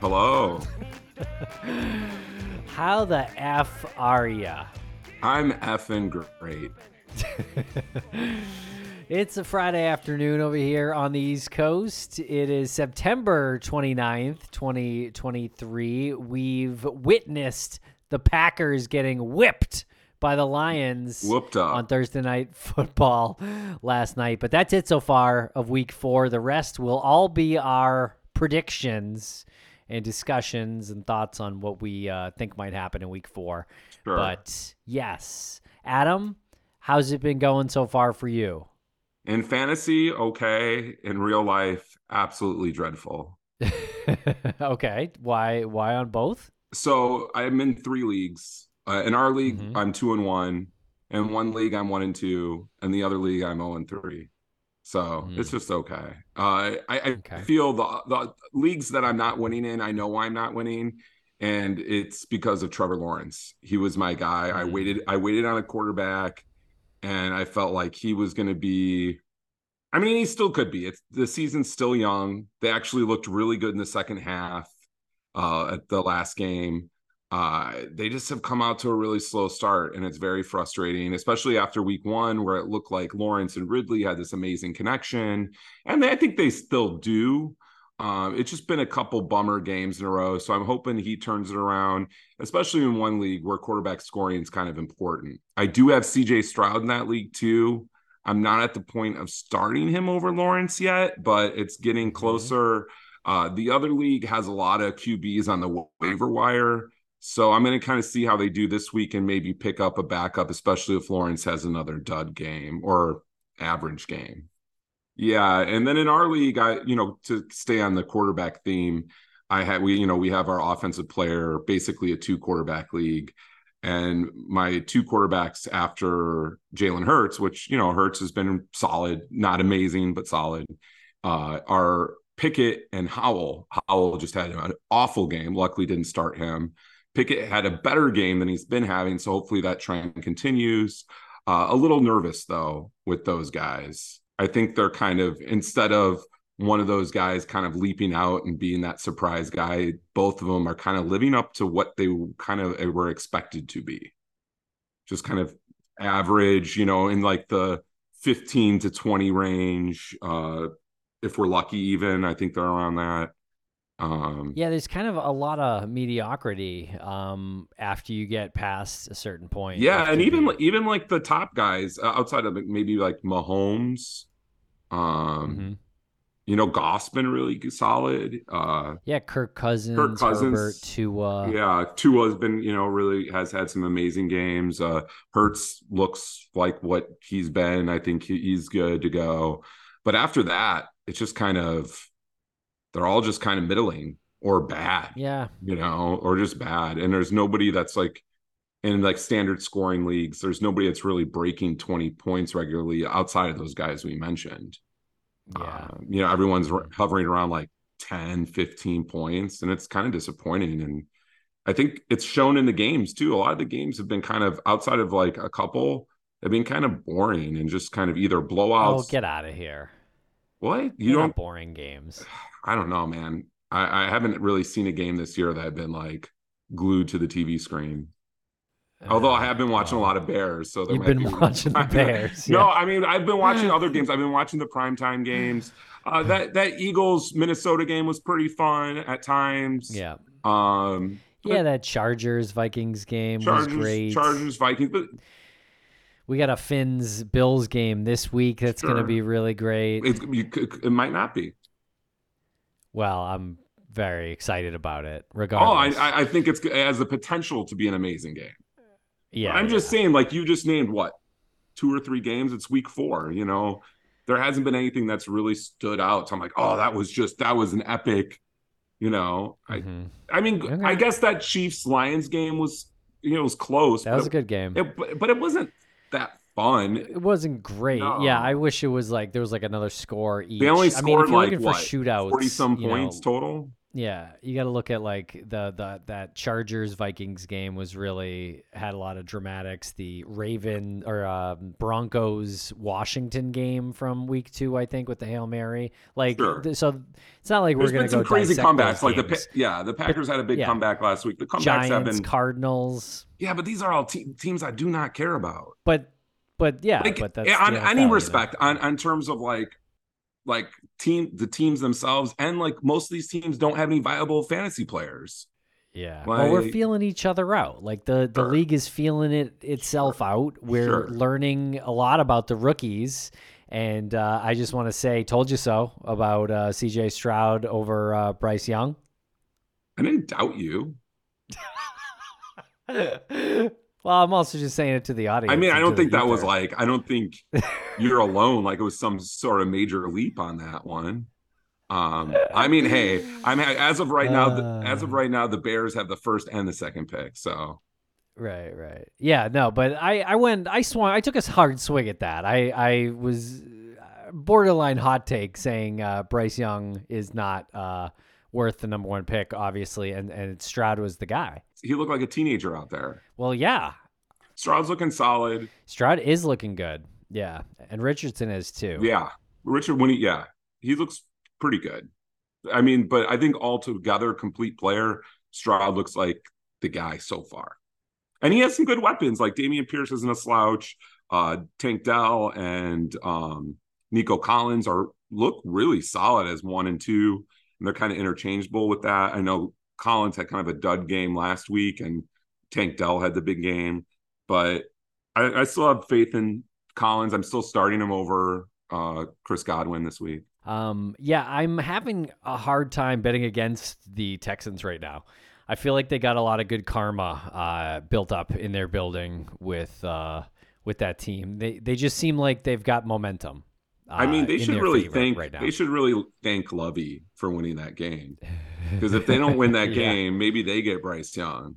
Hello. How the F are ya? I'm effing great. It's a Friday afternoon over here on the East Coast. It is September 29th, 2023. We've witnessed the Packers getting whipped by the Lions Whooped up. on Thursday night football last night. But that's it so far of week four. The rest will all be our predictions and discussions and thoughts on what we uh, think might happen in week four. Sure. But yes, Adam, how's it been going so far for you? In fantasy, okay. In real life, absolutely dreadful. okay, why why on both? So I'm in three leagues. Uh, in our league, Mhm. I'm two and one. In one league, I'm one and two. In the other league, I'm zero and three. So Mm. it's just okay. Uh, I, I Okay. feel the the leagues that I'm not winning in, I know why I'm not winning, and it's because of Trevor Lawrence. He was my guy. I Mhm. waited. I waited on a quarterback, and I felt like he was going to be. I mean, he still could be. It's the season's still young. They actually looked really good in the second half uh, at the last game. Uh, they just have come out to a really slow start, and it's very frustrating, especially after week one, where it looked like Lawrence and Ridley had this amazing connection, and I think they still do. Um, it's just been a couple bummer games in a row, so I'm hoping he turns it around, especially in one league where quarterback scoring is kind of important. I do have CJ Stroud in that league too. I'm not at the point of starting him over Lawrence yet, but it's getting closer. Uh, the other league has a lot of QBs on the waiver wire. So I'm going to kind of see how they do this week and maybe pick up a backup, especially if Lawrence has another dud game or average game. Yeah, and then in our league, I you know to stay on the quarterback theme, I had we you know we have our offensive player basically a two quarterback league, and my two quarterbacks after Jalen Hurts, which you know Hurts has been solid, not amazing but solid, uh, are Pickett and Howell. Howell just had an awful game. Luckily, didn't start him. Pickett had a better game than he's been having, so hopefully that trend continues. Uh, a little nervous though with those guys. I think they're kind of instead of one of those guys kind of leaping out and being that surprise guy, both of them are kind of living up to what they kind of were expected to be. Just kind of average, you know, in like the 15 to 20 range. Uh, if we're lucky, even I think they're around that. Um, Yeah, there's kind of a lot of mediocrity um, after you get past a certain point. Yeah, and even be- even like the top guys uh, outside of like, maybe like Mahomes, um, Mhm. you know, Goff's been really solid. Uh, yeah, Kirk Cousins, Kirk Cousins, Herbert, Tua. yeah, Tua's been you know really has had some amazing games. Uh, Hurts looks like what he's been. I think he, he's good to go. But after that, it's just kind of they're all just kind of middling or bad. yeah, you know, or just bad. And there's nobody that's like in like standard scoring leagues, there's nobody that's really breaking 20 points regularly outside of those guys we mentioned. yeah. Uh, you know, everyone's hovering around like 10, 15 points, and it's kind of disappointing. And I think it's shown in the games too. A lot of the games have been kind of outside of like a couple, have been kind of boring and just kind of either blowouts. Oh, blowouts. get out of here! what? You They're don't boring games. I don't know, man. I, I haven't really seen a game this year that had been like glued to the TV screen. Although I have been watching a lot of Bears, so You've been be- watching the Bears, no. I mean I've been watching other games. I've been watching the primetime games. Uh, that that Eagles Minnesota game was pretty fun at times. Yeah, Um, yeah. That Chargers Vikings game was great. Chargers, Vikings, but We got a Fins Bills game this week. That's going to be really great. it, you, it might not be. Well, I'm very excited about it. Oh, I, I I think it's it has the potential to be an amazing game. yeah. I'm just yeah. saying, like you just named what two or three games. It's week four. You know, there hasn't been anything that's really stood out. So I'm like, oh, that was just that was an epic You know, I Mhm. I mean, Okay. I guess that Chiefs Lions game was you know it was close. That was a good game. it, but, but it wasn't that fun. It wasn't great. No. Yeah, I wish it was like there was like another score each. They only I mean, if scored you're like looking what for shootouts, forty some you know, points total. Yeah, you got to look at like the the that Chargers Vikings game was really had a lot of dramatics. The Raven or um, Broncos Washington game from week two, I think, with the hail mary. Like, Sure. th- so it's not like There's we're been some go crazy comebacks. Like the yeah, the Packers had a big yeah. comeback last week. The comebacks have Giants, been Cardinals, yeah, but these are all te- teams I do not care about. but but yeah, like but that's on any NFL, you know? respect on on terms of like like team the teams themselves and like most of these teams don't have any viable fantasy players Yeah. well, we're feeling each other out. Like the the Sure. league is feeling it itself out. We're Sure. learning a lot about the rookies. And uh, I just want to say, told you so about uh, CJ Stroud over uh, Bryce Young. i didn't doubt you well, I'm also just saying it to the audience. i mean i don't think that was like i don't think you're alone like it was some sort of major leap on that one um i mean hey i'm as of right now the, as of Uh. right now the bears have the first and the second pick so Right, right. Yeah, no, but I, I went, I swung, I took a hard swing at that. I, I was uh, borderline hot take saying uh, Bryce Young is not uh, worth the number one pick, obviously, and, and Stroud was the guy. he looked like a teenager out there Well, yeah, stroud's looking solid Stroud is looking good. Yeah, and Richardson is too. Yeah, Richard when he yeah he looks pretty good. I mean, but I think altogether, complete player, Stroud looks like the guy so far, and he has some good weapons. Like Dameon Pierce isn't a slouch. Uh, Tank Dell and um, Nico Collins are look really solid as one and two, and they're kind of interchangeable with that. I know Collins had kind of a dud game last week, and Tank Dell had the big game, but I, I still have faith in Collins. I'm still starting him over uh, Chris Godwin this week. Um, yeah, I'm having a hard time betting against the Texans right now. I feel like they got a lot of good karma uh, built up in their building with uh, with that team. They they just seem like they've got momentum. Uh, I mean, they should really thank right they should really thank Lovie for winning that game because if they don't win that Yeah. game, maybe they get Bryce Young.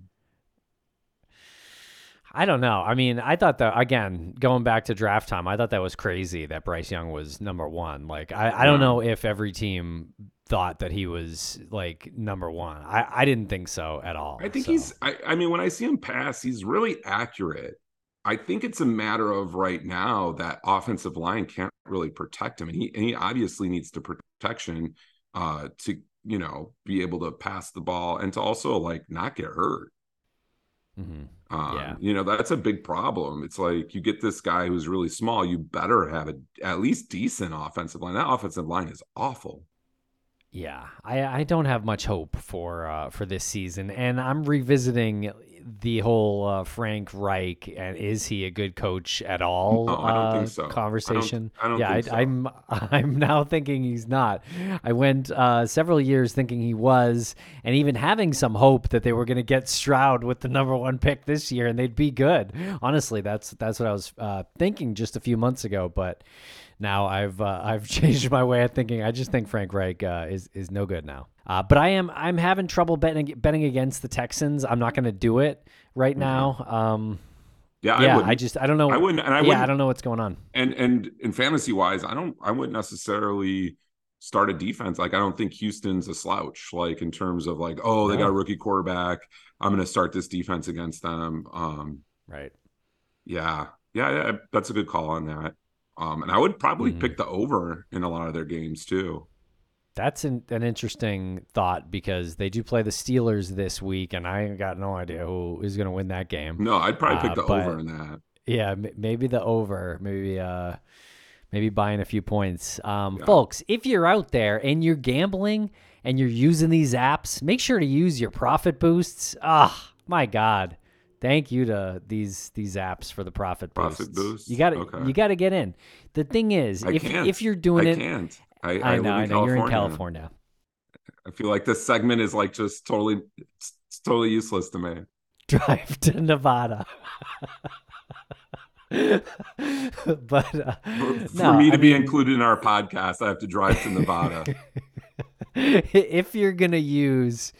I don't know. I mean, I thought that again, going back to draft time, I thought that was crazy that Bryce Young was number one. Like, I, I don't know if every team thought that he was like number one. I, I didn't think so at all. I think so. he's. I, I mean, when I see him pass, he's really accurate. I think it's a matter of right now that offensive line can't really protect him, and he and he obviously needs the protection uh, to you know be able to pass the ball and to also like not get hurt. Mhm. Um, Yeah. You know, that's a big problem. It's like you get this guy who's really small, you better have a at least decent offensive line. That offensive line is awful. Yeah, I, I don't have much hope for uh, for this season, and I'm revisiting the whole uh, Frank Reich and is he a good coach at all? No, I don't think uh, so. I don't- Conversation. I don't yeah, think so. I, I'm I'm now thinking he's not. I went uh, several years thinking he was, and even having some hope that they were going to get Stroud with the number one pick this year, and they'd be good. Honestly, that's that's what I was uh, thinking just a few months ago, but. Now I've uh, I've changed my way of thinking. I just think Frank Reich uh, is is no good now. Uh, but I am I'm having trouble betting betting against the Texans. I'm not going to do it right now. Um, Yeah, I yeah, wouldn't. I, just I don't know. I wouldn't, and I yeah, wouldn't, I don't know what's going on. and and in fantasy wise, I don't, I wouldn't necessarily start a defense. Like I don't think Houston's a slouch. Like in terms of like, oh, they got a rookie quarterback. I'm going to start this defense against them. Um, Right. yeah, yeah, yeah, that's a good call on that. Um, and I would probably Mhm. pick the over in a lot of their games too. That's an, an interesting thought because they do play the Steelers this week, and I got no idea who is going to win that game. No, I'd probably pick Uh, the but- over in that. Yeah, m- maybe the over, maybe uh maybe buying a few points. Um Yeah. folks, if you're out there and you're gambling and you're using these apps, make sure to use your profit boosts. Ah, my god. Thank you to these these apps for the profit boosts. Profit boosts? You got to Okay. you got to get in. The thing is, I if can't. if you're doing I it can't. I, I, live know, I in know you're in California. California. I feel like this segment is like just totally, it's, it's totally useless to me. Drive to Nevada. but uh, For, for no, me to I be mean- included in our podcast, I have to drive to Nevada. if you're gonna use,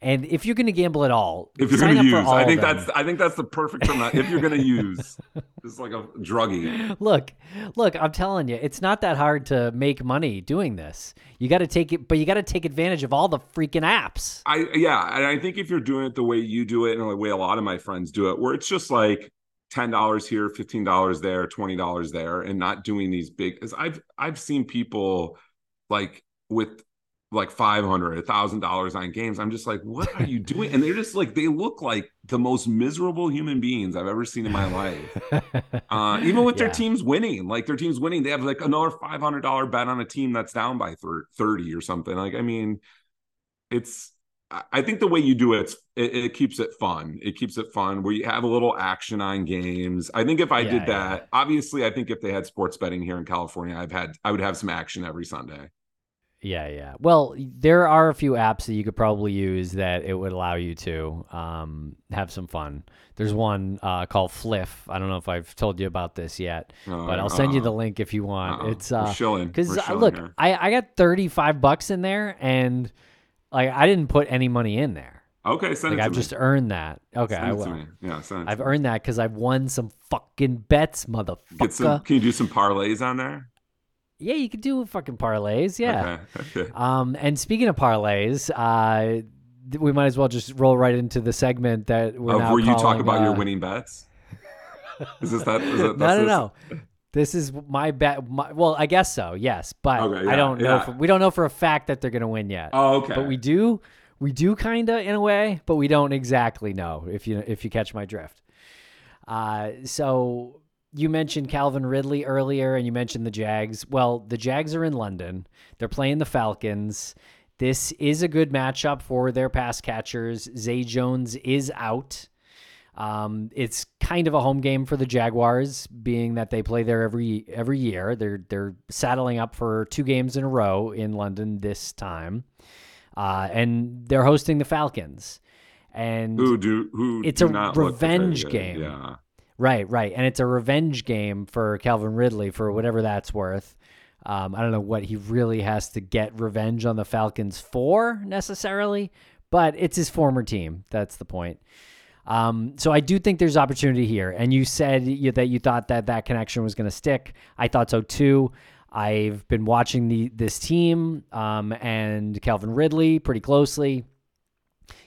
and if you're gonna gamble at all, If you're gonna use, all I think that's I think that's the perfect term. if you're gonna use, it's like a druggie. Look, look, I'm telling you, it's not that hard to make money doing this. You got to take it, but you got to take advantage of all the freaking apps. I yeah, and I think if you're doing it the way you do it and the way a lot of my friends do it, where it's just like ten dollars here, fifteen dollars there, twenty dollars there, and not doing these big. As I've I've seen people like with like five hundred, a thousand dollars on games. I'm just like, what are you doing? And they're just like they look like the most miserable human beings I've ever seen in my life. Uh, even with their teams winning, like their teams winning, they have like another five hundred dollar bet on a team that's down by thirty or something. Like, I mean, it's. I- I think the way you do it, it, it keeps it fun. It keeps it fun where you have a little action on games. I think if I Yeah, did yeah. that, obviously, I think if they had sports betting here in California, I've had I would have some action every Sunday. Yeah, yeah. Well, there are a few apps that you could probably use that it would allow you to um, have some fun. There's one uh, called Fliff. I don't know if I've told you about this yet, Uh, but I'll send you the uh, link if you want. uh-uh. It's We're uh, because We're look, here. I I got 35 bucks in there, and like I didn't put any money in there. okay, send Like it to I've me. just earned that. Okay, send I it will. to me. Yeah, send it I've to me. earned that because I've won some fucking bets, motherfucker. Get some. Can you do some parlays on there? Yeah, you could do fucking parlays. Yeah. Okay. okay. Um, and speaking of parlays, uh, th- we might as well just roll right into the segment that we're Of now where you talk calling, about your uh, winning bets. Is this that? Is that No, that's no, no. This is my bet. My, well, I guess so. Yes, but Okay, I don't know. yeah. For, we don't know for a fact that they're gonna win yet. Oh, okay. But we do. We do kind of in a way, but we don't exactly know if you if you catch my drift. Uh, so you mentioned Calvin Ridley earlier, and you mentioned the Jags. Well, the Jags are in London. They're playing the Falcons. This is a good matchup for their pass catchers. Zay Jones is out. Um, it's kind of a home game for the Jaguars, being that they play there every every year. They're they're saddling up for two games in a row in London this time, uh, and they're hosting the Falcons. And who do who? It's do a revenge game. Yeah. Right, right. And it's a revenge game for Calvin Ridley for whatever that's worth. Um, I don't know what he really has to get revenge on the Falcons for necessarily, but it's his former team. That's the point. Um, so I do think there's opportunity here. And you said you, that you thought that that connection was going to stick. I thought so too. I've been watching the this team um, and Calvin Ridley pretty closely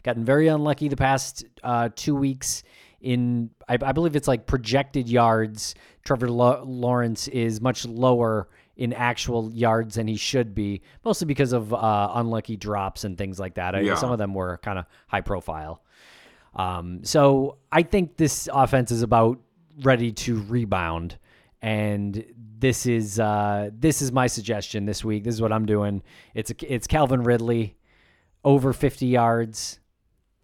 gotten very unlucky the past uh, two weeks. In I, I believe it's like projected yards. Trevor Lo- Lawrence is much lower in actual yards than he should be, mostly because of uh, unlucky drops and things like that. I, Some of them were kind of high profile. Um, so I think this offense is about ready to rebound, and this is uh, this is my suggestion this week. This is what I'm doing. It's a, it's Calvin Ridley over 50 yards.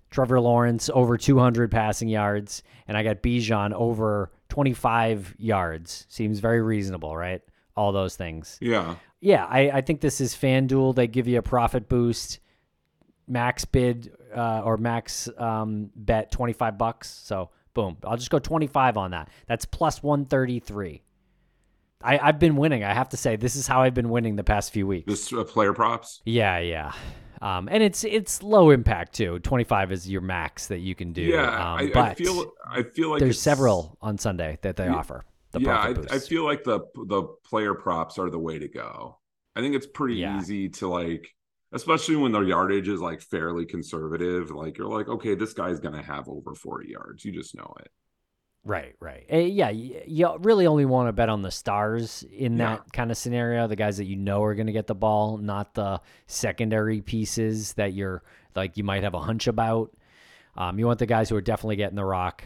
Trevor Lawrence over 200 passing yards, and I got Bijan over 25 yards. Seems very reasonable, right? All those things. Yeah. Yeah, I, I think this is FanDuel. They give you a profit boost, max bid uh, or max um, bet 25 bucks. So boom, I'll just go 25 on that. That's plus 133. I, I've been winning. I have to say, this is how I've been winning the past few weeks. This uh, player props. Yeah, yeah. Um, and it's it's low impact too. Twenty five is your max that you can do. Yeah, um, I, I feel I feel like there's several on Sunday that they Yeah, offer. The yeah, I, I feel like the the player props are the way to go. I think it's pretty Yeah. easy to like, especially when their yardage is like fairly conservative. Like you're like, okay, this guy's gonna have over 40 yards. You just know it. Right, right. Uh, yeah, y- you really only want to bet on the stars in Yeah. that kind of scenario. The guys that you know are going to get the ball, not the secondary pieces that you're like you might have a hunch about. Um, you want the guys who are definitely getting the rock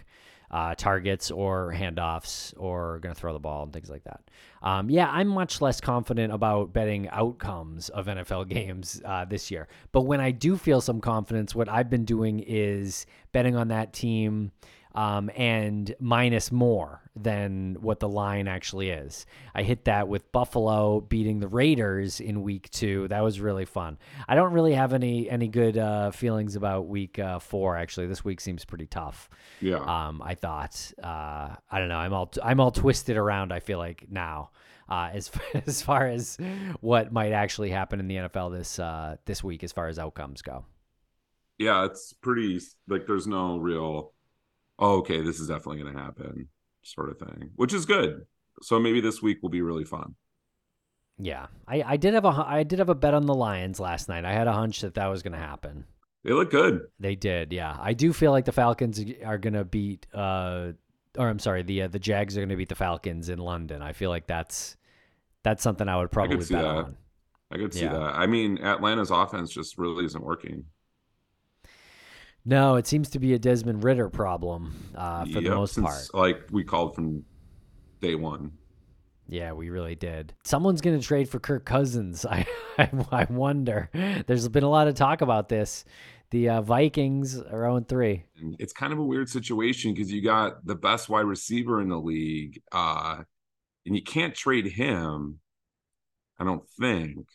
uh, targets or handoffs or going to throw the ball and things like that. Um, yeah, I'm much less confident about betting outcomes of NFL games uh, this year. But when I do feel some confidence, what I've been doing is betting on that team um, and minus more than what the line actually is. I hit that with Buffalo beating the Raiders in week two. That was really fun. I don't really have any any good uh, feelings about week uh, four. Actually, this week seems pretty tough. Yeah. Um, I thought. Uh, I don't know. I'm all I'm all twisted around. I feel like now. Uh, as as far as what might actually happen in the NFL this uh, this week, as far as outcomes go. yeah, it's pretty like there's no real oh, okay, this is definitely going to happen sort of thing, which is good. So maybe this week will be really fun. Yeah, I, I did have a I did have a bet on the Lions last night. I had a hunch that that was going to happen. They look good. They did, yeah. I do feel like the Falcons are going to beat, uh, or I'm sorry, the uh, the Jags are going to beat the Falcons in London. I feel like that's that's something I would probably see bet that. on. I could see Yeah. that. I mean, Atlanta's offense just really isn't working. No, it seems to be a Desmond Ridder problem uh, for the Yep, most part. since, Like we called from day one. Yeah, we really did. Someone's going to trade for Kirk Cousins. I, I I wonder. There's been a lot of talk about this. The uh, Vikings are 0 3. It's kind of a weird situation because you got the best wide receiver in the league, uh, and you can't trade him. I don't think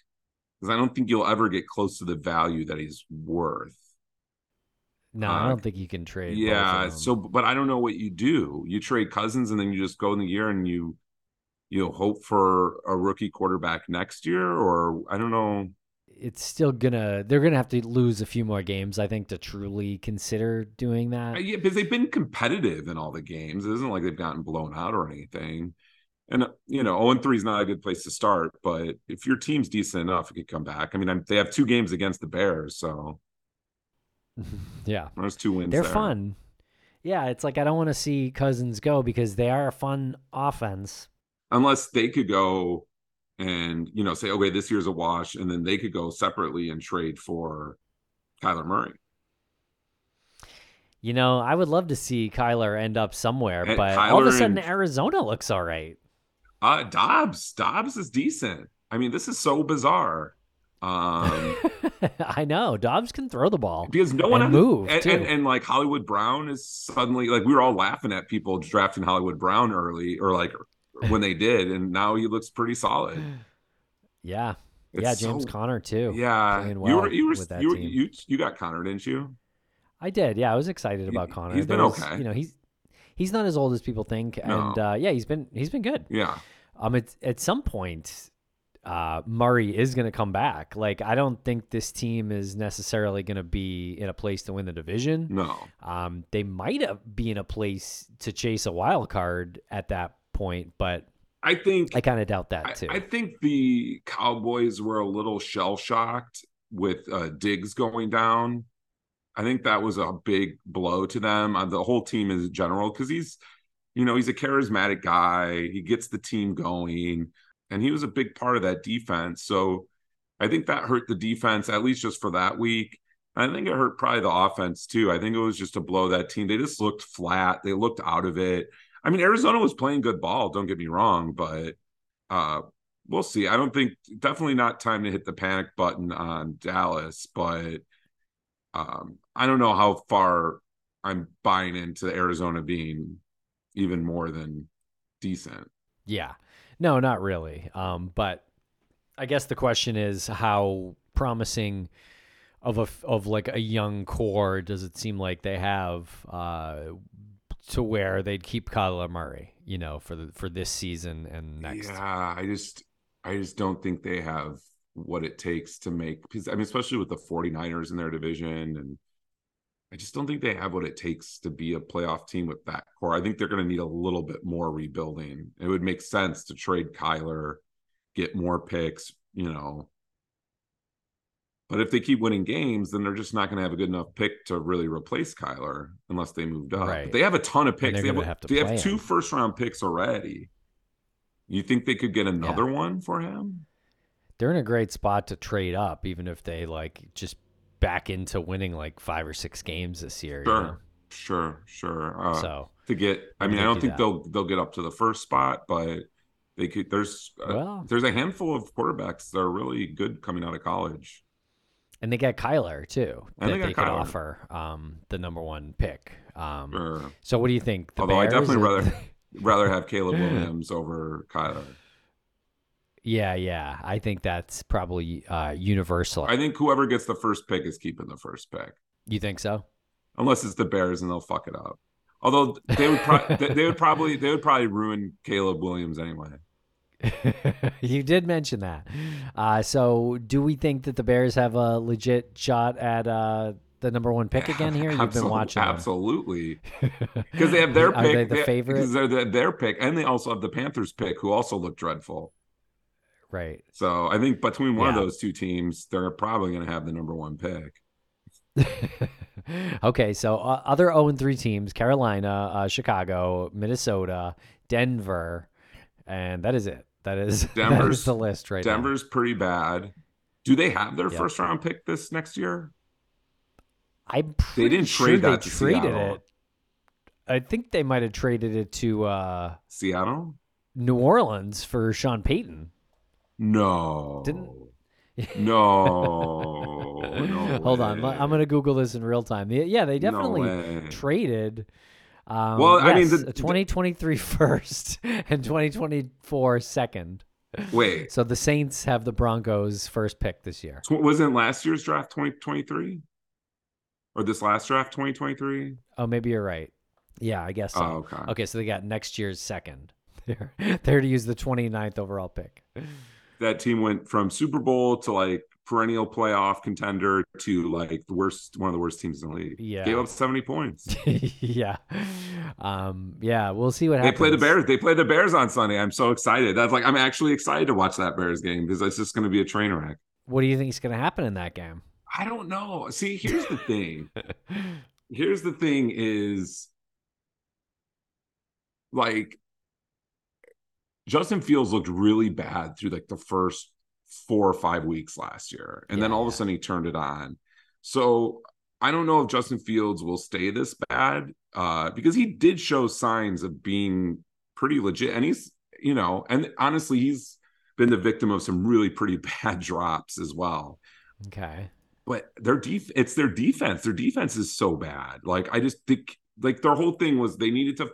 because I don't think you'll ever get close to the value that he's worth. No, I don't think you can trade. Yeah. So, but I don't know what you do. You trade Cousins, and then you just go in the year and you you know hope for a rookie quarterback next year, or I don't know. it's still gonna. They're gonna have to lose a few more games, I think, to truly consider doing that. Uh, Yeah, because they've been competitive in all the games. It isn't like they've gotten blown out or anything. And uh, you know, 0 3 is not a good place to start, but if your team's decent enough, it could come back. I mean, I'm, they have two games against the Bears, so yeah, there's two wins. they're there. fun. Yeah, it's like I don't want to see Cousins go because they are a fun offense. unless they could go and you know say, okay, this year's a wash, and then they could go separately and trade for Kyler Murray. You know, I would love to see Kyler end up somewhere, And but all of a sudden and- Arizona looks all right. Uh Dobbs, Dobbs is decent. I mean, this is so bizarre. Um I know Dobbs can throw the ball. because no one And had- move, and, and, and like Hollywood Brown is suddenly like we were all laughing at people drafting Hollywood Brown early or like when they did, and now he looks pretty solid. Yeah, It's yeah, James so- Conner too. Yeah, playing you well were you were you, were, you you got Conner, didn't you? I did. Yeah, I was excited about He- Conner. he's been was- okay. You know, he's he's not as old as people think, and No. uh, yeah, he's been he's been good. Yeah, Um, at at some point, uh, Murray is going to come back. Like, I don't think this team is necessarily going to be in a place to win the division. no, Um, they might be in a place to chase a wild card at that point, but I think I kind of doubt that I, too. I think the Cowboys were a little shell shocked with uh, Diggs going down. I think that was a big blow to them, uh, the whole team in general, because he's, you know, he's a charismatic guy. He gets the team going, and he was a big part of that defense. So I think that hurt the defense, at least just for that week. I think it hurt probably the offense too. I think it was just to blow that team. They just looked flat. They looked out of it. I mean, Arizona was playing good ball. Don't get me wrong, but uh, we'll see. I don't think definitely not time to hit the panic button on Dallas, but um, I don't know how far I'm buying into Arizona being even more than decent. Yeah. No, not really. Um, but I guess the question is how promising of a of like a young core does it seem like they have uh, to where they'd keep Kyler Murray, you know, for the for this season and next. Yeah, I just I just don't think they have what it takes to make because I mean, especially with the 49ers in their division and I just don't think they have what it takes to be a playoff team with that core. I think they're going to need a little bit more rebuilding. It would make sense to trade Kyler, get more picks, you know. But if they keep winning games, then they're just not going to have a good enough pick to really replace Kyler unless they moved up. Right. But they have a ton of picks. they're have, have they have two him. first round picks already. You think they could get another one for him? They're in a great spot to trade up, even if they like just back into winning like five or six games this year. you Sure, know? sure, sure. Uh, So to get, I mean, I don't do think that. they'll they'll get up to the first spot, but they could. There's uh, well, there's a handful of quarterbacks that are really good coming out of college. And they got Kyler too. And they got they could Kyler. offer um, the number one pick. Um, Sure. So what do you think? Although I Bears definitely rather rather have Caleb Williams over Kyler. Yeah, yeah. I think that's probably uh, universal. I think whoever gets the first pick is keeping the first pick, you think so? unless it's the Bears and they'll fuck it up. Although they would pro- they, they would probably they would probably ruin Caleb Williams anyway. you did mention that. Uh, so, do we think that the Bears have a legit shot at uh, the number one pick again here? You've been watching absolutely because they have their Are pick. they the favorite? because they're the, their pick, and they also have the Panthers pick, who also look dreadful. Right. So I think between one of those two teams, they're probably going to have the number one pick. okay, so uh, other 0 and 3 teams Carolina, uh, Chicago, Minnesota, Denver, and that is it. That is, that is Denver's- the list right now. Denver's pretty bad. Do they have their Yep. first round pick this next year? I'm pretty didn't sure trade they that to traded Seattle. it. I think they might have traded it to uh, Seattle? New Orleans for Sean Payton. No. Didn't- No. no Hold on. I'm going to Google this in real time. Yeah, they definitely way. traded. Um, Well, I mean, yes, the- 2023 first and 2024 second. Wait, So the Saints have the Broncos first pick this year. wasn't last year's draft 2023? Or this last draft 2023? Oh, maybe you're right. Yeah, I guess so. Oh, okay. Okay, so they got next year's second. They're, they're to use the 29th overall pick. That team went from Super Bowl to like perennial playoff contender to like the worst, one of the worst teams in the league. Yeah. Gave up 70 points. yeah. Um, yeah, we'll see what They happens. They play the Bears. They play the Bears on Sunday. I'm so excited. That's like I'm actually excited to watch that Bears game because it's just going to be a train wreck. What do you think is going to happen in that game? I don't know. See, here's the thing. here's the thing is like Justin Fields looked really bad through like the first four or five weeks last year. And then all of a sudden he turned it on. So I don't know if Justin Fields will stay this bad uh, because he did show signs of being pretty legit. And he's, you know, and honestly, he's been the victim of some really pretty bad drops as well Okay. but their def it's their defense. Their defense is so bad. Like I just think like their whole thing was they needed to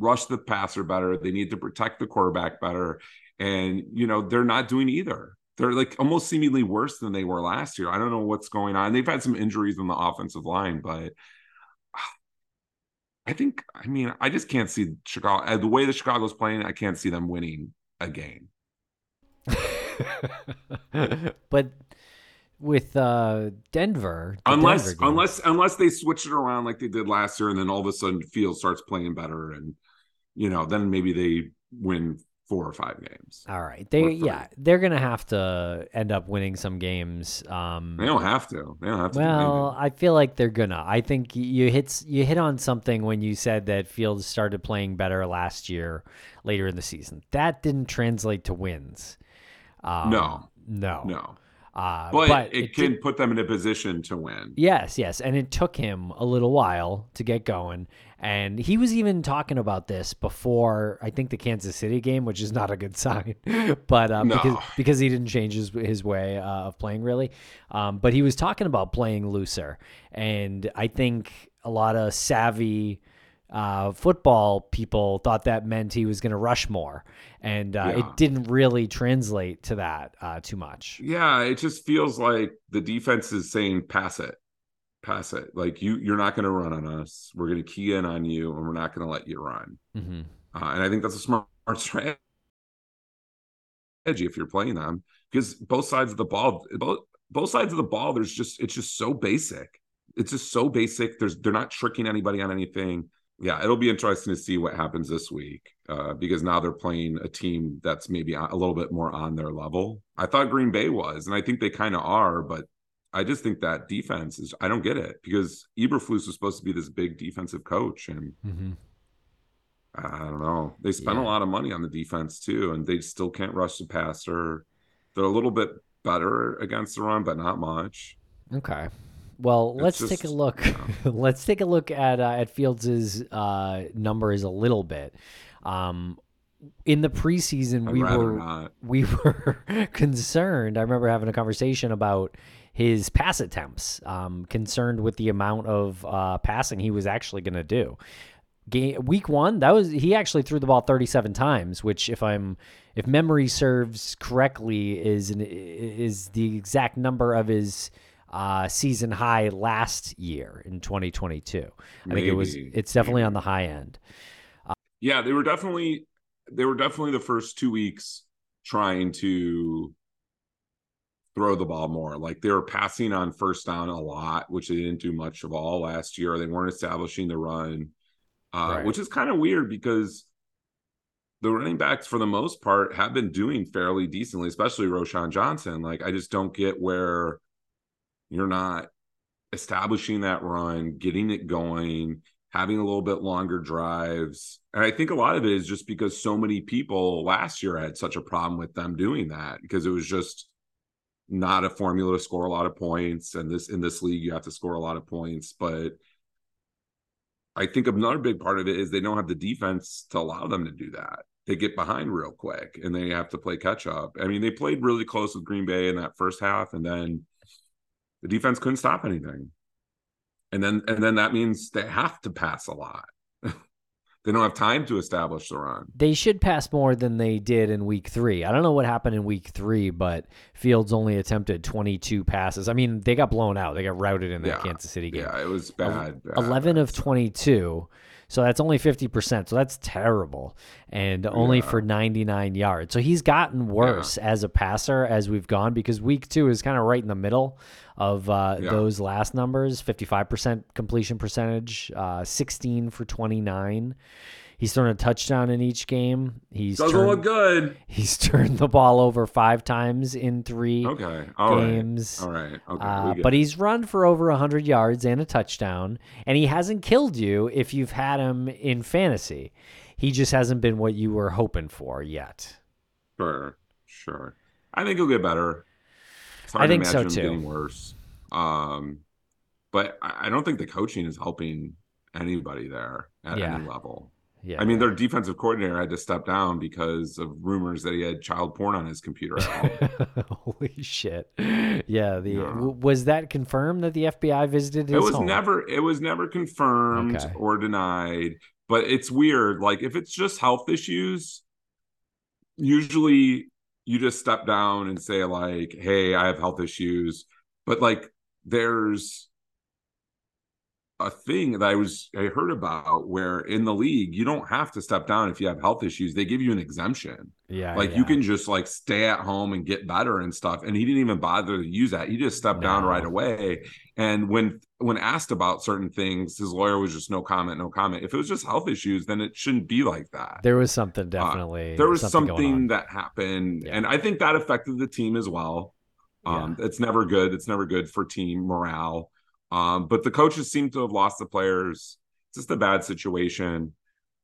rush the passer better. They need to protect the quarterback better. And you know, they're not doing either. They're like almost seemingly worse than they were last year. I don't know what's going on. They've had some injuries on the offensive line, but I think I mean I just can't see Chicago uh, the way the Chicago's playing, I can't see them winning a game. but with uh, Denver, unless Denver unless unless they switch it around like they did last year and then all of a sudden Field starts playing better and you know then maybe they win four or five games all right, they yeah, they're gonna have to end up winning some games. Um, they don't have to they don't have to Well, I feel like they're gonna. I think you hit you hit on something when you said that Fields started playing better last year, later in the season. That didn't translate to wins. Um, No. no, no Uh, but, but it, it can did- put them in a position to win Yes, yes, and it took him a little while to get going, and he was even talking about this before I think the Kansas City game, which is not a good sign, but uh, No. because because he didn't change his his way uh, of playing really, um, but he was talking about playing looser, and I think a lot of savvy. Uh, football people thought that meant he was going to rush more, and uh, Yeah. it didn't really translate to that uh, too much. yeah it just feels like the defense is saying pass it pass it like you you're not going to run on us we're going to key in on you and we're not going to let you run hmm Uh, and I think that's a smart strategy if you're playing them because both sides of the ball, both both sides of the ball, there's just it's just so basic. It's just so basic. There's they're not tricking anybody on anything. Yeah, it'll be interesting to see what happens this week uh, because now they're playing a team that's maybe a little bit more on their level. I thought Green Bay was, and I think they kind of are, but I just think that defense is. I don't get it because Eberflus was supposed to be this big defensive coach, and hmm I don't know. They spent a lot of money on the defense too, and they still can't rush the passer. They're a little bit better against the run, but not much. Okay. Well, It's let's just- take a look. yeah. let's take a look at uh, at Fields' uh, numbers a little bit. Um, in the preseason, I'd we were not. we were concerned. I remember having a conversation about his pass attempts, um, concerned with the amount of uh, passing he was actually going to do. Game, week one, that was he actually threw the ball 37 times, which if I'm if memory serves correctly is an, is the exact number of his uh, season high last year in 2022. I think it was it's definitely on the high end. Yeah, they were definitely they were definitely the first two weeks trying to throw the ball more. Like they were passing on first down a lot, which they didn't do much of all last year. They weren't establishing the run, uh, Right. which is kind of weird because the running backs, for the most part, have been doing fairly decently, especially Roschon Johnson. Like I just don't get where you're not establishing that run, getting it going, having a little bit longer drives. And I think a lot of it is just because so many people last year had such a problem with them doing that because it was just not a formula to score a lot of points. And this in this league, you have to score a lot of points. But I think another big part of it is they don't have the defense to allow them to do that. They get behind real quick and they have to play catch up. I mean, they played really close with Green Bay in that first half, and then the defense couldn't stop anything. And then and then that means they have to pass a lot. They don't have time to establish the run. They should pass more than they did in week three. I don't know what happened in week three, but Fields only attempted 22 passes. I mean, they got blown out. They got routed in that Yeah. Kansas City game. Yeah, it was bad. bad. 11 of 22. So that's only 50%. So that's terrible. And only Yeah. for 99 yards. So he's gotten worse as a passer as we've gone because week two is kind of right in the middle of uh, Yeah. those last numbers 55% completion percentage, uh, 16 for 29. He's thrown a touchdown in each game. He's Doesn't turned, look good. He's turned the ball over five times in three Okay. All right. games. All right. Okay. Uh, but he's run for over 100 yards and a touchdown, and he hasn't killed you if you've had him in fantasy. He just hasn't been what you were hoping for yet. Sure, sure. I think he'll get better. It's hard I think to so, imagine him too. getting worse. Um, but I I don't think the coaching is helping anybody there at Yeah. any level. Yeah. I mean, their defensive coordinator had to step down because of rumors that he had child porn on his computer. Holy shit. Yeah. The Yeah. w- was that confirmed that the FBI visited his it was home? never, it was never confirmed Okay. or denied. But it's weird. Like if it's just health issues, usually you just step down and say like, "Hey, I have health issues." But like, there's a thing that I was I heard about where in the league you don't have to step down if you have health issues. They give you an exemption. Yeah. like yeah. you can just like stay at home and get better and stuff. And he didn't even bother to use that. He just stepped down right away. And when when asked about certain things, his lawyer was just no comment, no comment. If it was just health issues, then it shouldn't be like that. There was something definitely. Uh, there was something, something that happened, Yeah. and I think that affected the team as well. Um, It's never good. It's never good for team morale. Um, but the coaches seem to have lost the players. It's just a bad situation.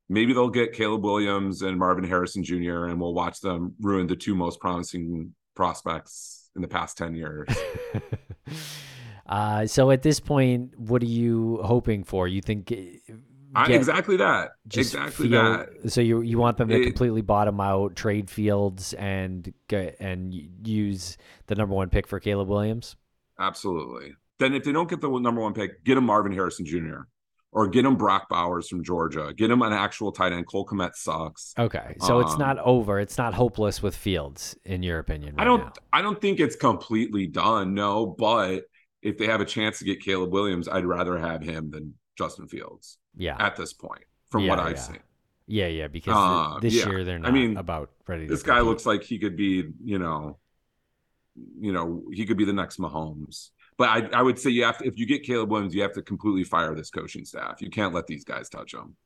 Maybe they'll get Caleb Williams and Marvin Harrison Jr. and we'll watch them ruin the two most promising prospects in the past 10 years. uh, so at this point, what are you hoping for? You think uh, I, get- exactly that. exactly feel- that. So you you want them to It- completely bottom out, trade Fields, and get and use the number one pick for Caleb Williams. Absolutely. Then if they don't get the number one pick, get him Marvin Harrison Jr. or get him Brock Bowers from Georgia. Get him an actual tight end. Cole Kmet sucks. Okay, so it's Um, not over. It's not hopeless with Fields, in your opinion. I don't now. I don't think it's completely done, no, but if they have a chance to get Caleb Williams, I'd rather have him than Justin Fields Yeah, at this point, from Yeah, what I've yeah. seen. yeah, yeah. Because uh, this yeah. year they're not I mean, about ready. This guy compete. looks like he could be, you know, you know, he could be the next Mahomes. But I, I would say you have to, if you get Caleb Williams, you have to completely fire this coaching staff. You can't let these guys touch him.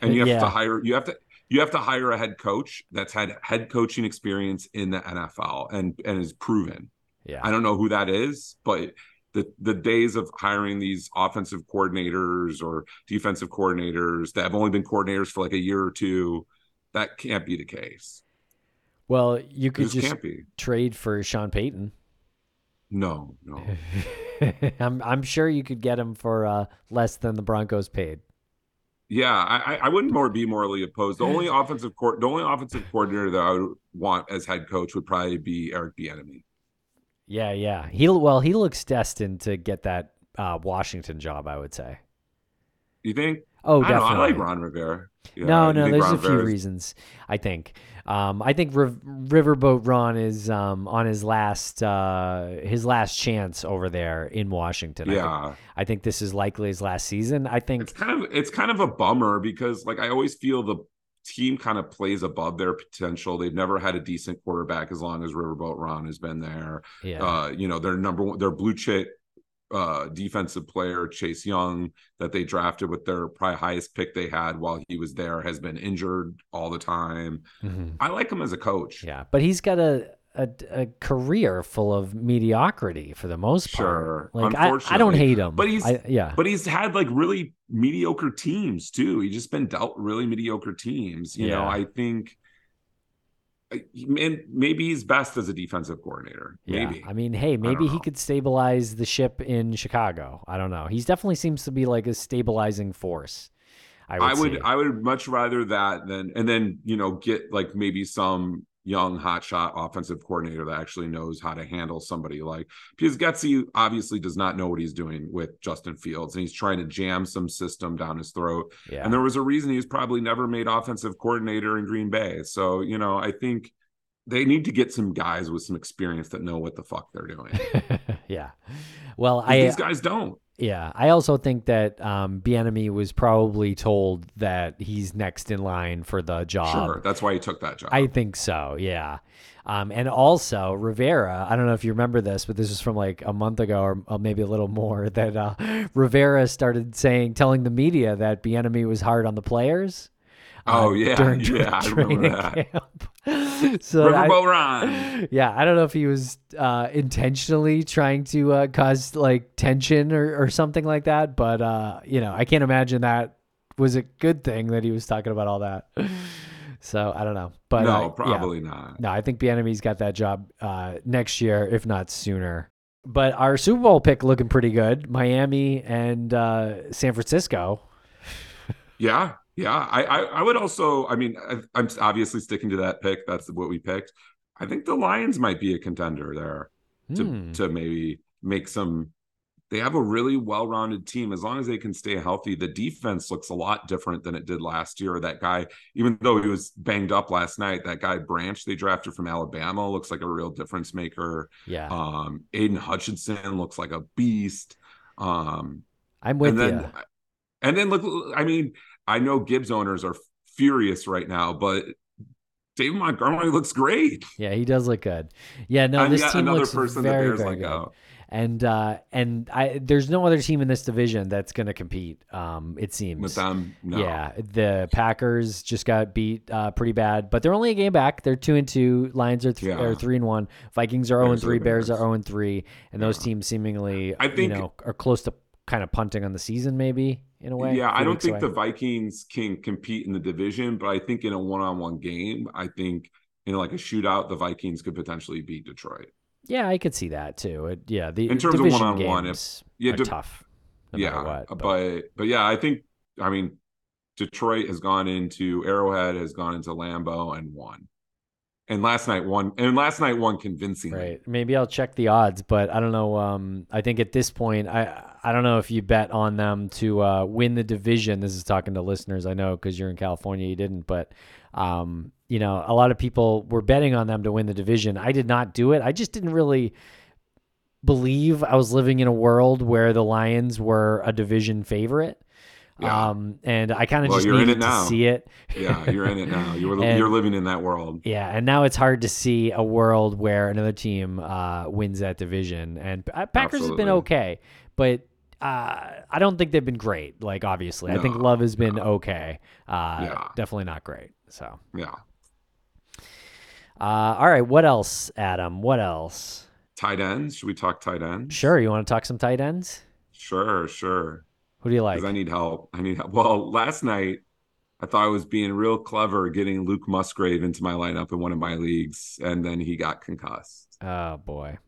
And you have Yeah. to hire, you have to, you have to hire a head coach that's had head coaching experience in the NFL and and is proven. Yeah, I don't know who that is, but the the days of hiring these offensive coordinators or defensive coordinators that have only been coordinators for like a year or two, that can't be the case. well, you could just just trade for Sean Payton. No, no. I'm I'm sure you could get him for uh, less than the Broncos paid. Yeah, I, I- I wouldn't more be morally opposed. The only offensive court, the only offensive coordinator that I would want as head coach would probably be Eric Bieniemy. Yeah, yeah. He well, he looks destined to get that uh, Washington job. I would say. You think? Oh, I don't know. definitely. I like Ron Rivera. Yeah, no, no. There's Ron a few Rivera's- reasons. I think. Um, I think Riv- Riverboat Ron is um, on his last uh, his last chance over there in Washington. I think, Yeah, I think this is likely his last season. I think. it's kind of it's kind of a bummer because like I always feel the team kind of plays above their potential. They've never had a decent quarterback as long as Riverboat Ron has been there. Yeah. Uh, you know, their number one, their blue chip uh defensive player Chase Young that they drafted with their probably highest pick they had while he was there has been injured all the time. Mhm. I like him as a coach. Yeah, but he's got a, a a career full of mediocrity for the most part. Sure. Like I, I don't hate him, But he's- I, yeah, But he's had like really mediocre teams too. He's just been dealt really mediocre teams. You know, I think and maybe he's best as a defensive coordinator. yeah. Maybe. I mean, hey, maybe he could stabilize the ship in Chicago. I don't know. He's definitely seems to be like a stabilizing force. I would. I would. I would much rather that than and then you know get like maybe some young hotshot offensive coordinator that actually knows how to handle somebody like because Getsy obviously does not know what he's doing with Justin Fields and he's trying to jam some system down his throat yeah. and there was a reason he's probably never made offensive coordinator in Green Bay so you know I think they need to get some guys with some experience that know what the fuck they're doing yeah. Well, I these guys don't Yeah, I also think that um, Bieniemy was probably told that he's next in line for the job. sure that's why he took that job I think so. Yeah. Um, and also Rivera, I don't know if you remember this, but this was from like a month ago or, or maybe a little more that uh, Rivera started saying, telling the media that Bieniemy was hard on the players. uh, Oh, yeah, during yeah, I training remember that. camp. so Riverboat Ron yeah, I don't know if he was uh, intentionally trying to uh, cause like tension or, or something like that, but uh, you know, I can't imagine that was a good thing that he was talking about all that. So I don't know, but no yeah. probably not No, I think Bieniemy's got that job uh, next year, if not sooner. But our Super Bowl pick looking pretty good: Miami and uh, San Francisco. Yeah, yeah. I, I, I would also. I mean, I, I'm obviously sticking to that pick. That's what we picked. I think the Lions might be a contender there to Hmm. to maybe make some. They have a really well-rounded team. As long as they can stay healthy, the defense looks a lot different than it did last year. That guy, even though he was banged up last night, that guy Branch they drafted from Alabama looks like a real difference maker. Yeah, Um, Aidan Hutchinson looks like a beast. Um, I'm with and then you. and then look i mean i know gibbs owners are furious right now but david montgomery looks great Yeah, he does look good. Yeah, no, and this team another looks very, bears very let good. go And uh, and I there's no other team in this division that's going to compete. Um, it seems. with them no Yeah, the Packers just got beat uh, pretty bad, but they're only a game back. They're two and two. Lions are, th- Yeah. are three and one. Vikings are zero and three. Bears are zero and three, and those teams seemingly, I think- you know, are close to kind of punting on the season, maybe in a way. yeah i don't think the vikings can compete in the division but i think in a one-on-one game i think in like a shootout the vikings could potentially beat detroit Yeah, I could see that too. It, yeah, the In terms of one-on-one, if- games yeah, de- tough. No yeah what. but but yeah i think i mean detroit has gone into arrowhead has gone into lambeau and won and last night won and last night won convincingly Right. Maybe I'll check the odds, but I don't know. Um, I think at this point, I I don't know if you bet on them to uh, win the division. This is talking to listeners. I know because you're in California, you didn't, but um, you know, a lot of people were betting on them to win the division. I did not do it. I just didn't really believe I was living in a world where the Lions were a division favorite. Yeah. Um, and I kind of Well, just you're in needed it to see it. yeah, you're in it now. You're And- you're living in that world. Yeah, and now it's hard to see a world where another team uh, wins that division. And Packers have been okay, but uh, I don't think they've been great. Like obviously, I think Love has been no. okay. Uh, Yeah. definitely not great. So, Yeah, uh, all right, what else, Adam? What else? tight ends. Should we talk tight ends? Sure, you want to talk some tight ends? Sure, sure. Who do you like? Because I need help. I need help. Well, last night I thought I was being real clever getting Luke Musgrave into my lineup in one of my leagues, and then he got concussed. oh boy,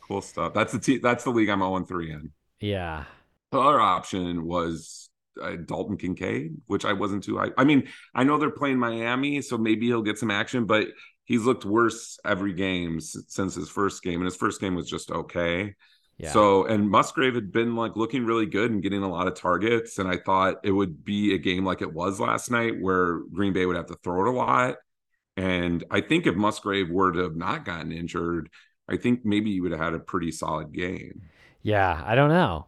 Cool stuff. That's the te- that's the league I'm 0 3 in. yeah, The other option was uh, Dalton Kincaid, which I wasn't too. I, I mean, I know they're playing Miami, so maybe he'll get some action, but he's looked worse every game since his first game, and his first game was just okay. Yeah. So, and Musgrave had been like looking really good and getting a lot of targets. And I thought it would be a game like it was last night where Green Bay would have to throw it a lot. And I think if Musgrave were to have not gotten injured, I think maybe he would have had a pretty solid game. Yeah, I don't know.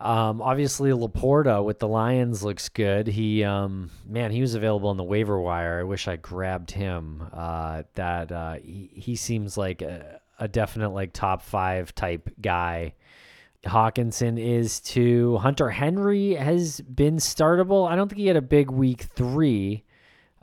Um, obviously Laporta with the Lions looks good. He, um, man, he was available on the waiver wire. I wish I grabbed him. Uh, that uh, he, he seems like a, a definite like top five type guy. Hockenson is too. Hunter Henry has been startable. I don't think he had a big week three.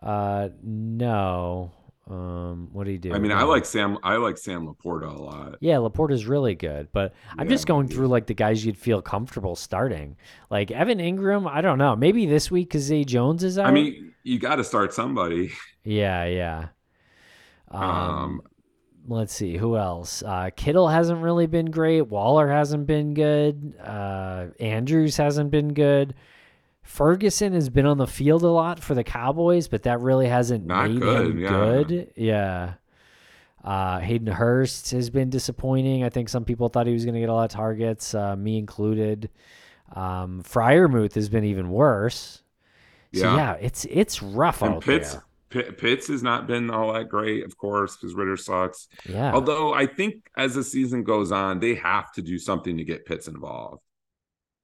Uh, no. Um, what do you do? I mean, I like Sam. I like Sam Laporta a lot. Yeah, Laporta's really good, but I'm Yeah, just going through like the guys you'd feel comfortable starting. Like Evan Engram, I don't know. Maybe this week because Zay Jones is out. I mean, you got to start somebody. yeah, yeah. Um, Um, let's see who else. Uh, Kittle hasn't really been great. Waller hasn't been good. Uh, Andrews hasn't been good. Ferguson has been on the field a lot for the Cowboys, but that really hasn't Not made good, him yeah. good. Yeah. Uh, Hayden Hurst has been disappointing. I think some people thought he was going to get a lot of targets, uh, me included. Um, Freiermuth has been even worse. So Yeah. yeah, it's it's rough and out Pitts, there. Pitts has not been all that great, of course, because Ridder sucks. Yeah. Although I think as the season goes on, they have to do something to get Pitts involved.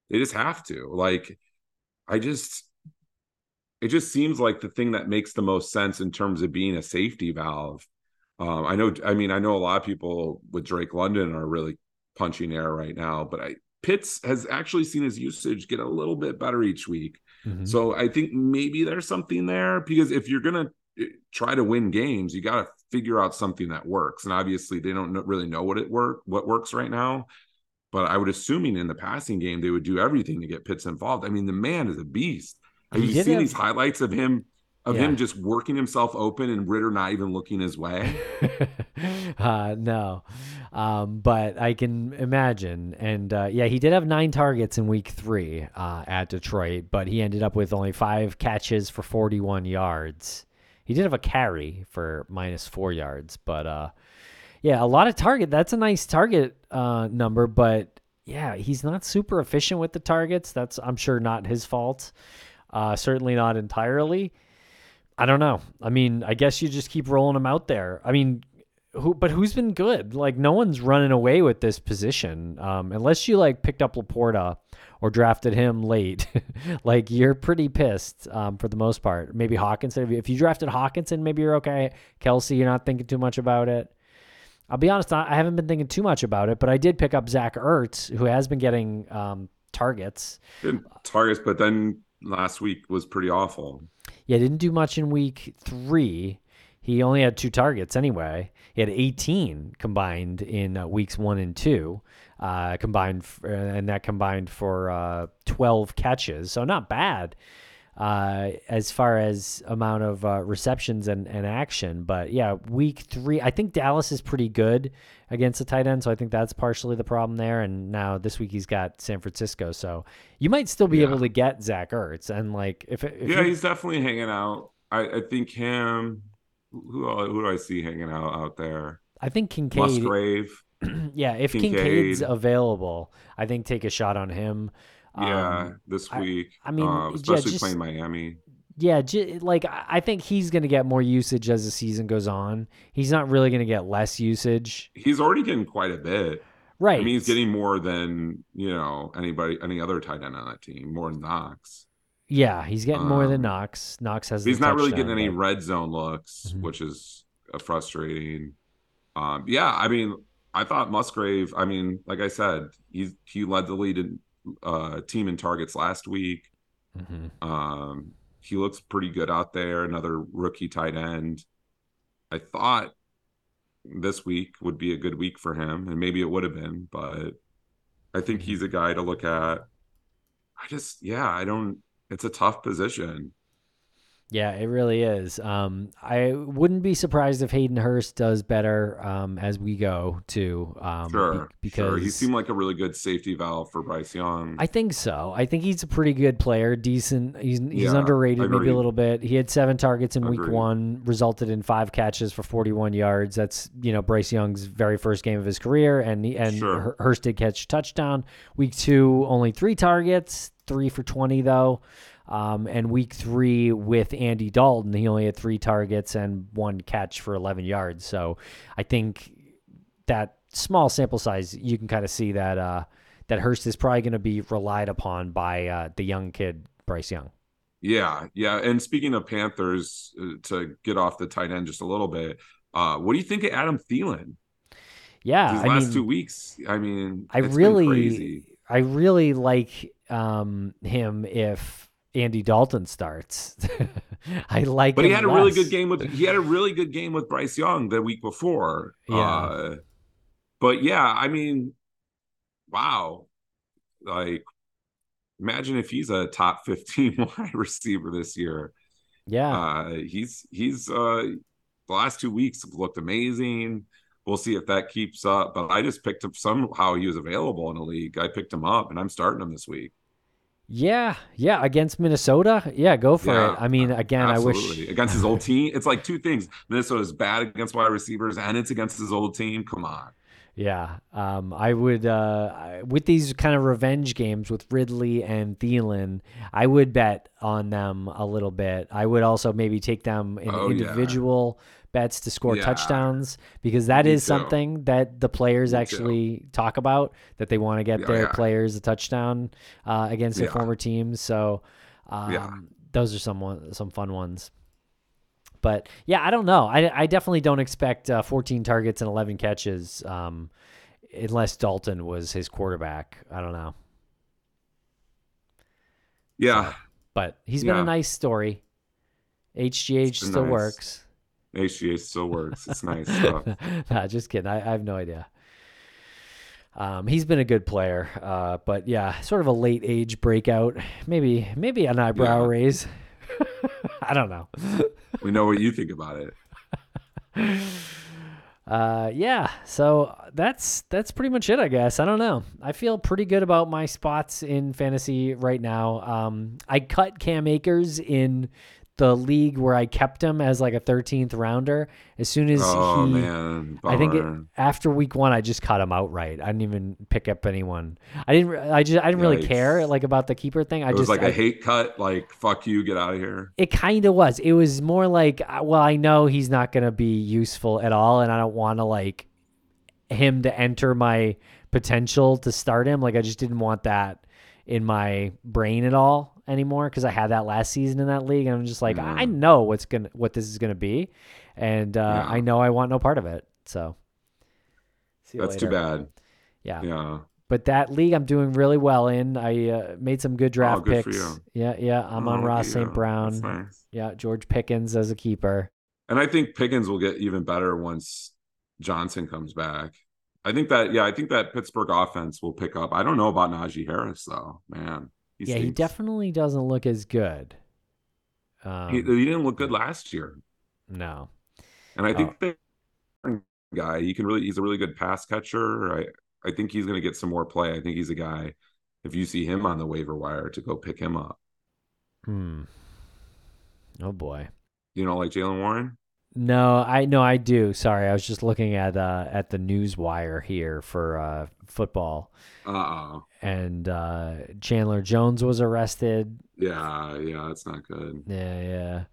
They just have to. Like, I just, it just seems like the thing that makes the most sense in terms of being a safety valve. Um, I know, I mean, I know a lot of people with Drake London are really punching air right now, but I Pitts has actually seen his usage get a little bit better each week. Mhm. So I think maybe there's something there because if you're gonna eh, try to win games, you got to figure out something that works. And obviously, they don't know, really know what it work what works right now. But I would assuming in the passing game they would do everything to get Pitts involved. I mean, the man is a beast. Have He you seen have- these highlights of him of Yeah. him just working himself open and Ridder not even looking his way? uh, no, um, but I can imagine. And uh, yeah, he did have nine targets in week three uh, at Detroit, but he ended up with only five catches for 41 yards. He did have a carry for minus four yards, but uh, yeah, a lot of target. That's a nice target uh, number, but yeah, he's not super efficient with the targets. That's I'm sure not his fault. Uh, certainly not entirely. I don't know. I mean, I guess you just keep rolling him out there. I mean, who? But who's been good? Like no one's running away with this position, um, unless you like picked up Laporta or drafted him late. like you're pretty pissed um, for the most part. Maybe Hockenson. If you, drafted Hockenson, maybe you're okay. Kelce, you're not thinking too much about it. I'll be honest, I haven't been thinking too much about it, but I did pick up Zach Ertz, who has been getting um, targets. Good targets, but then last week was pretty awful. Yeah, didn't do much in week three. He only had two targets anyway. He had 18 combined in uh, weeks one and two, uh, combined, f- uh, and that combined for uh, 12 catches. So not bad uh, as far as amount of uh, receptions and, and action. But yeah, week three, I think Dallas is pretty good against the tight end. So I think that's partially the problem there. And now this week he's got San Francisco. So you might still be Yeah. able to get Zach Ertz. And like, if, if yeah, he's definitely hanging out. I, I think him. Who who do I see hanging out out there? I think Kincaid. Musgrave. Yeah, if Kincaid. Kincaid's available, I think take a shot on him. Yeah, Um, this week. I mean, uh, yeah, especially just- playing Miami. yeah, j- like I I think he's going to get more usage as the season goes on. He's not really going to get less usage, He's already getting quite a bit. right? I mean, he's getting more than you know anybody, any other tight end on that team, more than Knox. yeah, he's getting more than um, Knox. Knox has. He's not really getting any but- red zone looks, Mhm. which is uh, frustrating. Um, yeah, I mean, I thought Musgrave. I mean, like I said, he he led the lead in uh, team in targets last week. Mhm. Um, he looks pretty good out there. Another rookie tight end. I thought this week would be a good week for him, and maybe it would have been, but I think he's a guy to look at. I just, yeah, I don't. It's a tough position. Yeah, it really is. Um, I wouldn't be surprised if Hayden Hurst does better um, as we go too. Um, be- Sure, because sure. he seemed like a really good safety valve for Bryce Young. I think so. I think he's a pretty good player. Decent. He's he's Yeah, underrated maybe a little bit. He had seven targets in week one, resulted in five catches for 41 yards. That's you know Bryce Young's very first game of his career, and he, and Sure. Hurst did catch a touchdown. Week two, only three targets, three for 20 though. Um, and week three with Andy Dalton, he only had three targets and one catch for 11 yards. So I think that small sample size, you can kind of see that uh, that Hurst is probably going to be relied upon by uh, the young kid Bryce Young. Yeah, yeah. And speaking of Panthers, uh, to get off the tight end just a little bit, uh, what do you think of Adam Thielen? Yeah, These I last mean, two weeks, I mean, I really, crazy. I really like um, him if Andy Dalton starts. I like, But he had a really good game with he had a really good game with Bryce Young the week before. Yeah. Uh, but yeah, I mean, wow. Like imagine if he's a top 15 wide receiver this year. Yeah, Uh he's he's uh the last two weeks have looked amazing. We'll see if that keeps up. But I just picked him somehow he was available in the league. I picked him up and I'm starting him this week. Yeah, yeah. Against Minnesota, yeah, go for Yeah, it. I mean, again, I wish against his old team. It's like two things. Minnesota's bad against wide receivers, and it's against his old team. Come on. Yeah, um, I would uh, with these kind of revenge games with Ridley and Thielen. I would bet on them a little bit. I would also maybe take them in Oh, yeah. Bets to score Yeah. touchdowns because that Me is too. something that the players Me too. actually talk about that they want to get Yeah, their yeah. players a touchdown uh, against their former teams. So um, those are some one, some fun ones. But yeah, I don't know. I, I definitely don't expect uh, 14 targets and 11 catches um, unless Dalton was his quarterback. I don't know. Yeah. But he's been a nice story. HGH still nice. works. HGH still works. It's nice stuff. nah, just kidding. I, I have no idea. Um, he's been a good player, uh, but yeah, sort of a late age breakout. Maybe maybe an eyebrow Yeah. raise. I don't know. We know what you think about it. Uh, yeah. So that's that's pretty much it, I guess. I don't know. I feel pretty good about my spots in fantasy right now. Um, I cut Cam Akers in the league where I kept him as like a 13th rounder. As soon as Oh he, man. I think it, after week one, I just cut him outright. I didn't even pick up anyone. I didn't. I just. I didn't really care like about the keeper thing. I it was just like a I- hate cut, like fuck you, get out of here. it kind of was. It was more like, uh, well, I know he's not going to be useful at all, and I don't want to like him to enter my potential to start him. Like I just didn't want that in my brain at all anymore because I had that last season in that league, and I'm just like, I Mm. know what's gonna what this is gonna be, and uh, Yeah. I know I want no part of it. So That's too bad. Yeah. Yeah. But that league I'm doing really well in. I uh, made some good draft Oh, good picks. Yeah, yeah. I'm Oh, Amon-Ra St. Brown. Nice. Yeah, George Pickens as a keeper. And I think Pickens will get even better once Johnson comes back. I think that yeah, I think that Pittsburgh offense will pick up. I don't know about Najee Harris though, man. Yeah, he definitely doesn't look as good. Um, he, he didn't look good last year. no. And I Oh. think the guy, he can really he's a really good pass catcher. I I think he's gonna get some more play. I think he's a guy if you see him on the waiver wire to go pick him up. Hmm. Oh boy. You know, like Jaylen Warren? No, I no, I do. Sorry, I was just looking at uh at the news wire here for uh football, Uh-oh. and uh Chandler Jones was arrested. Yeah, yeah, that's not good. Yeah, yeah.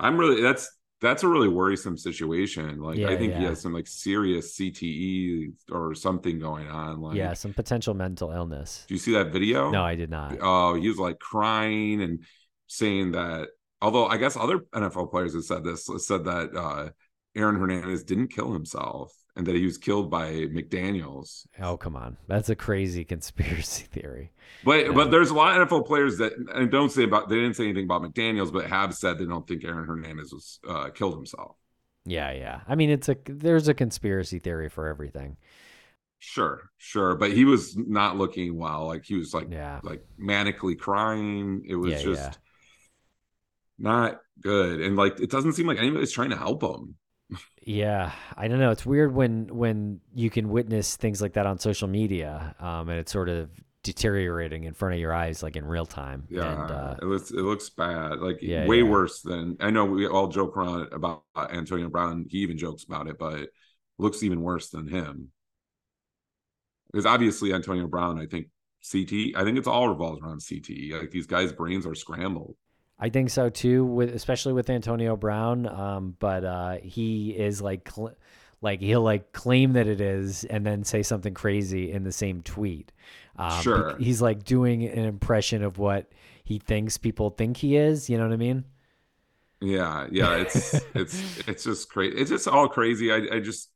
I'm really that's that's a really worrisome situation. Like Yeah, I think he has some like serious CTE or something going on. Like yeah, some potential mental illness. do you see that video? No, I did not. Oh, he was like crying and saying that. Although I guess other NFL players have said this, said that uh, Aaron Hernandez didn't kill himself and that he was killed by McDaniel's. Oh, come on. That's a crazy conspiracy theory. But Yeah. but there's a lot of NFL players that and don't say about they didn't say anything about McDaniel's, but have said they don't think Aaron Hernandez was uh, killed himself. Yeah, yeah. I mean, it's a there's a conspiracy theory for everything. Sure, sure, but he was not looking well. Like he was like Yeah. like manically crying. It was Yeah, just yeah. Not good. And like it doesn't seem like anybody's trying to help him. Yeah, I don't know. It's weird when when you can witness things like that on social media, um, and it's sort of deteriorating in front of your eyes, like in real time. Yeah, and, uh, it looks it looks bad. Like Yeah, way yeah. worse than I know we all joke around about Antonio Brown. He even jokes about it, but it looks even worse than him. Because obviously Antonio Brown, I think CT, I think it's all revolves around CTE. Like these guys' brains are scrambled. I think so too, with especially with Antonio Brown. Um, but uh, he is like, cl- like he'll like claim that it is, and then say something crazy in the same tweet. Um, Sure. he's like doing an impression of what he thinks people think he is. You know what I mean? Yeah, yeah, it's it's it's just crazy. It's just all crazy. I I just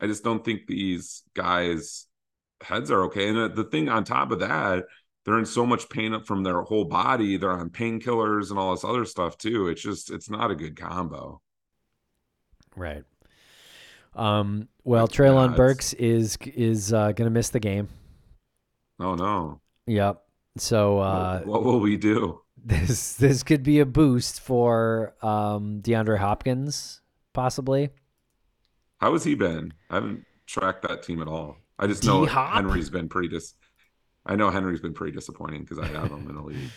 I just don't think these guys' heads are okay. And the, the thing on top of that, they're in so much pain up from their whole body. They're on painkillers and all this other stuff too. It's just it's not a good combo. Right. Um, well, Treylon Burks is is uh, gonna miss the game. Oh no. Yep. So uh, what, what will we do? this this could be a boost for um, DeAndre Hopkins, possibly. How has he been? I haven't tracked that team at all. I just know D-Hop? Henry's been pretty dis. I know Henry's been pretty disappointing because I have him in the league.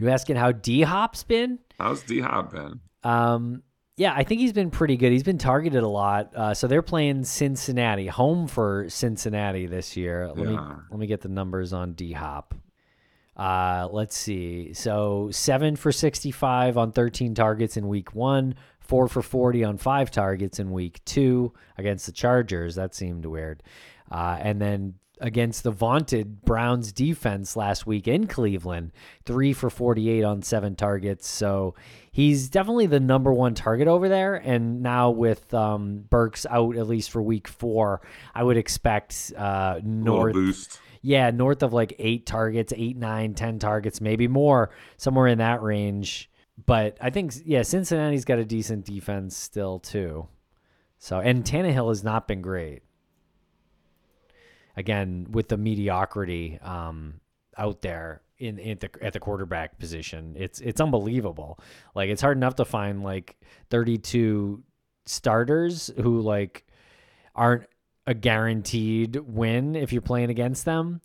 You asking how D Hop's been? How's D Hop been? Um, yeah, I think he's been pretty good. He's been targeted a lot. Uh, so they're playing Cincinnati, home for Cincinnati this year. Let me let me get the numbers on D Hop. Uh, let's see. So seven for sixty-five on thirteen targets in week one, four for forty on five targets in week two against the Chargers. That seemed weird. Uh, and then against the vaunted Browns defense last week in Cleveland, three for 48 on seven targets. So he's definitely the number one target over there. And now with um, Burks out at least for week four, I would expect uh, north. boost. Yeah, north of like eight targets, eight, nine, ten targets, maybe more, somewhere in that range. But I think, yeah, Cincinnati's got a decent defense still too. So, and Tannehill has not been great. Again, with the mediocrity um, out there in, in the, at the quarterback position, it's it's unbelievable. Like it's hard enough to find like 32 starters who like aren't a guaranteed win if you're playing against them.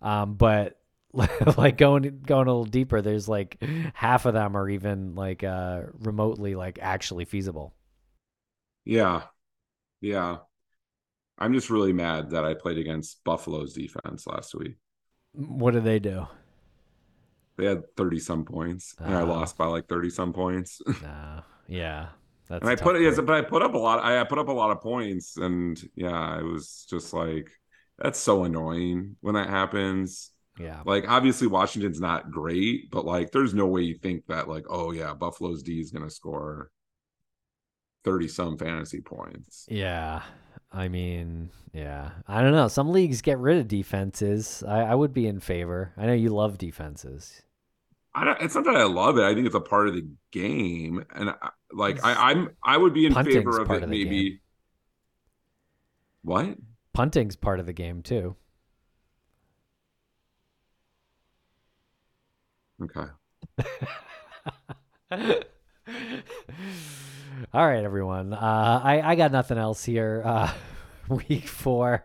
Um, but like going going a little deeper, there's like half of them are even like uh, remotely like actually feasible. Yeah. Yeah. I'm just really mad that I played against Buffalo's defense last week. What do they do? They had 30 some points and I Oh. lost by like 30 some points. Uh, yeah, that's. and I put it, yes, but I put up a lot. I put up a lot of points and yeah, it was just like, that's so annoying when that happens. yeah, Like, obviously, Washington's not great, but like, there's no way you think that, like, oh yeah, Buffalo's D is going to score 30 some fantasy points. yeah. I mean, yeah. I don't know. Some leagues get rid of defenses. I, I would be in favor. I know you love defenses. I don't, it's not that I love it. I think it's a part of the game, and I, like I, I'm, I would be in favor of it. maybe. What? Punting's part of the game too. Okay. All right, everyone. Uh, I I got nothing else here. Uh, week four.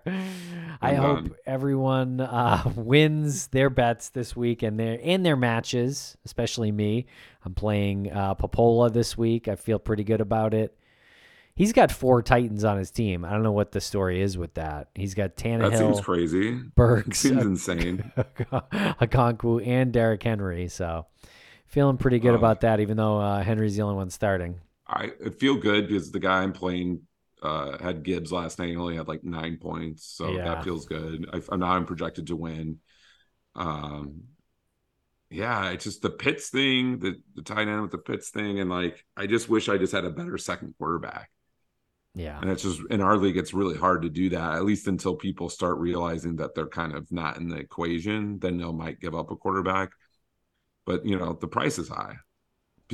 I hope everyone uh, wins their bets this week and their and their matches, especially me. I'm playing uh, Popola this week. I feel pretty good about it. He's got four Titans on his team. I don't know what the story is with that. He's got That seems crazy. Burks, seems insane. Okonkwo, and Derrick Henry. So feeling pretty good Oh. about that, even though uh, Henry's the only one starting. I feel good because the guy I'm playing uh, had Gibbs last night. He only had like nine points, so Yeah. that feels good. I, I'm now I'm projected to win. Um, yeah, it's just the Pitts thing, the the tight end with the Pitts thing, and like I just wish I just had a better second quarterback. Yeah. And it's just in our league, it's really hard to do that, at least until people start realizing that they're kind of not in the equation. Then they might give up a quarterback. But you know, the price is high.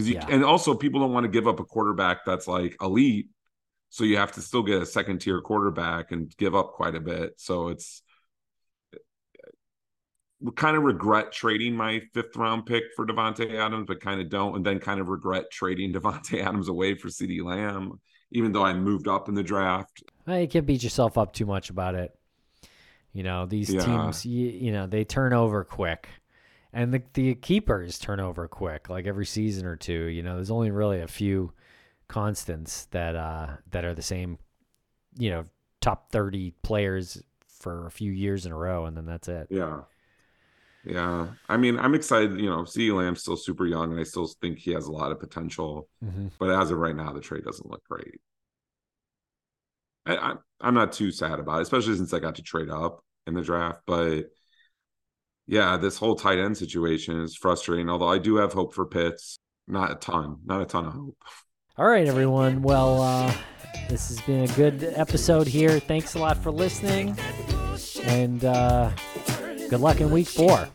Because Yeah. and also people don't want to give up a quarterback that's like elite. So you have to still get a second tier quarterback and give up quite a bit. So it's kind of regret trading my fifth round pick for Davante Adams, but kind of don't, and then kind of regret trading Davante Adams away for CeeDee Lamb, even though I moved up in the draft. Well, you can't beat yourself up too much about it. You know, these Yeah. teams, you, you know, they turn over quick. And the, the keepers turn over quick, like every season or two. You know, there's only really a few constants that uh, that are the same, you know, top 30 players for a few years in a row, and then that's it. Yeah. Yeah. I mean, I'm excited. You know, CeeDee Lamb's still super young, and I still think he has a lot of potential. Mm-hmm. But as of right now, the trade doesn't look great. I, I, I'm not too sad about it, especially since I got to trade up in the draft. But yeah, this whole tight end situation is frustrating. Although I do have hope for Pitts, not a ton, not a ton of hope. All right, everyone. Well, uh, this has been a good episode here. Thanks a lot for listening, and uh, good luck in week four.